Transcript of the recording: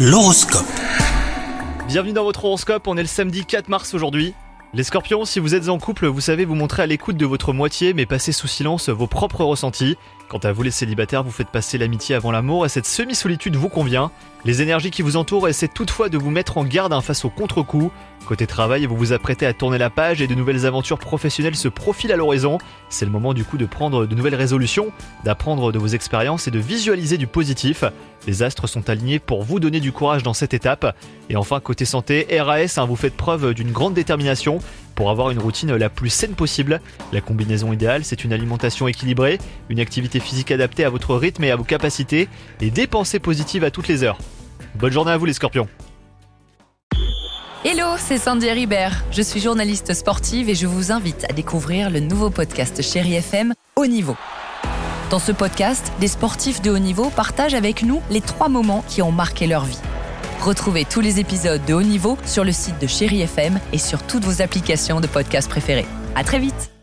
L'horoscope. Bienvenue dans votre horoscope, on est le samedi 4 mars aujourd'hui. Les scorpions, si vous êtes en couple, vous savez vous montrer à l'écoute de votre moitié mais passez sous silence vos propres ressentis. Quant à vous les célibataires, vous faites passer l'amitié avant l'amour et cette semi-solitude vous convient. Les énergies qui vous entourent essaient toutefois de vous mettre en garde face au contre-coup. Côté travail, vous vous apprêtez à tourner la page et de nouvelles aventures professionnelles se profilent à l'horizon. C'est le moment du coup de prendre de nouvelles résolutions, d'apprendre de vos expériences et de visualiser du positif. Les astres sont alignés pour vous donner du courage dans cette étape. Et enfin, côté santé, RAS, hein, vous faites preuve d'une grande détermination pour avoir une routine la plus saine possible. La combinaison idéale, c'est une alimentation équilibrée, une activité physique adaptée à votre rythme et à vos capacités, et des pensées positives à toutes les heures. Bonne journée à vous les scorpions Hello, c'est Sandy Ribert. Je suis journaliste sportive et je vous invite à découvrir le nouveau podcast Chéri FM Haut Niveau. Dans ce podcast, des sportifs de haut niveau partagent avec nous les trois moments qui ont marqué leur vie. Retrouvez tous les épisodes de haut niveau sur le site de Chéri FM et sur toutes vos applications de podcast préférées. À très vite!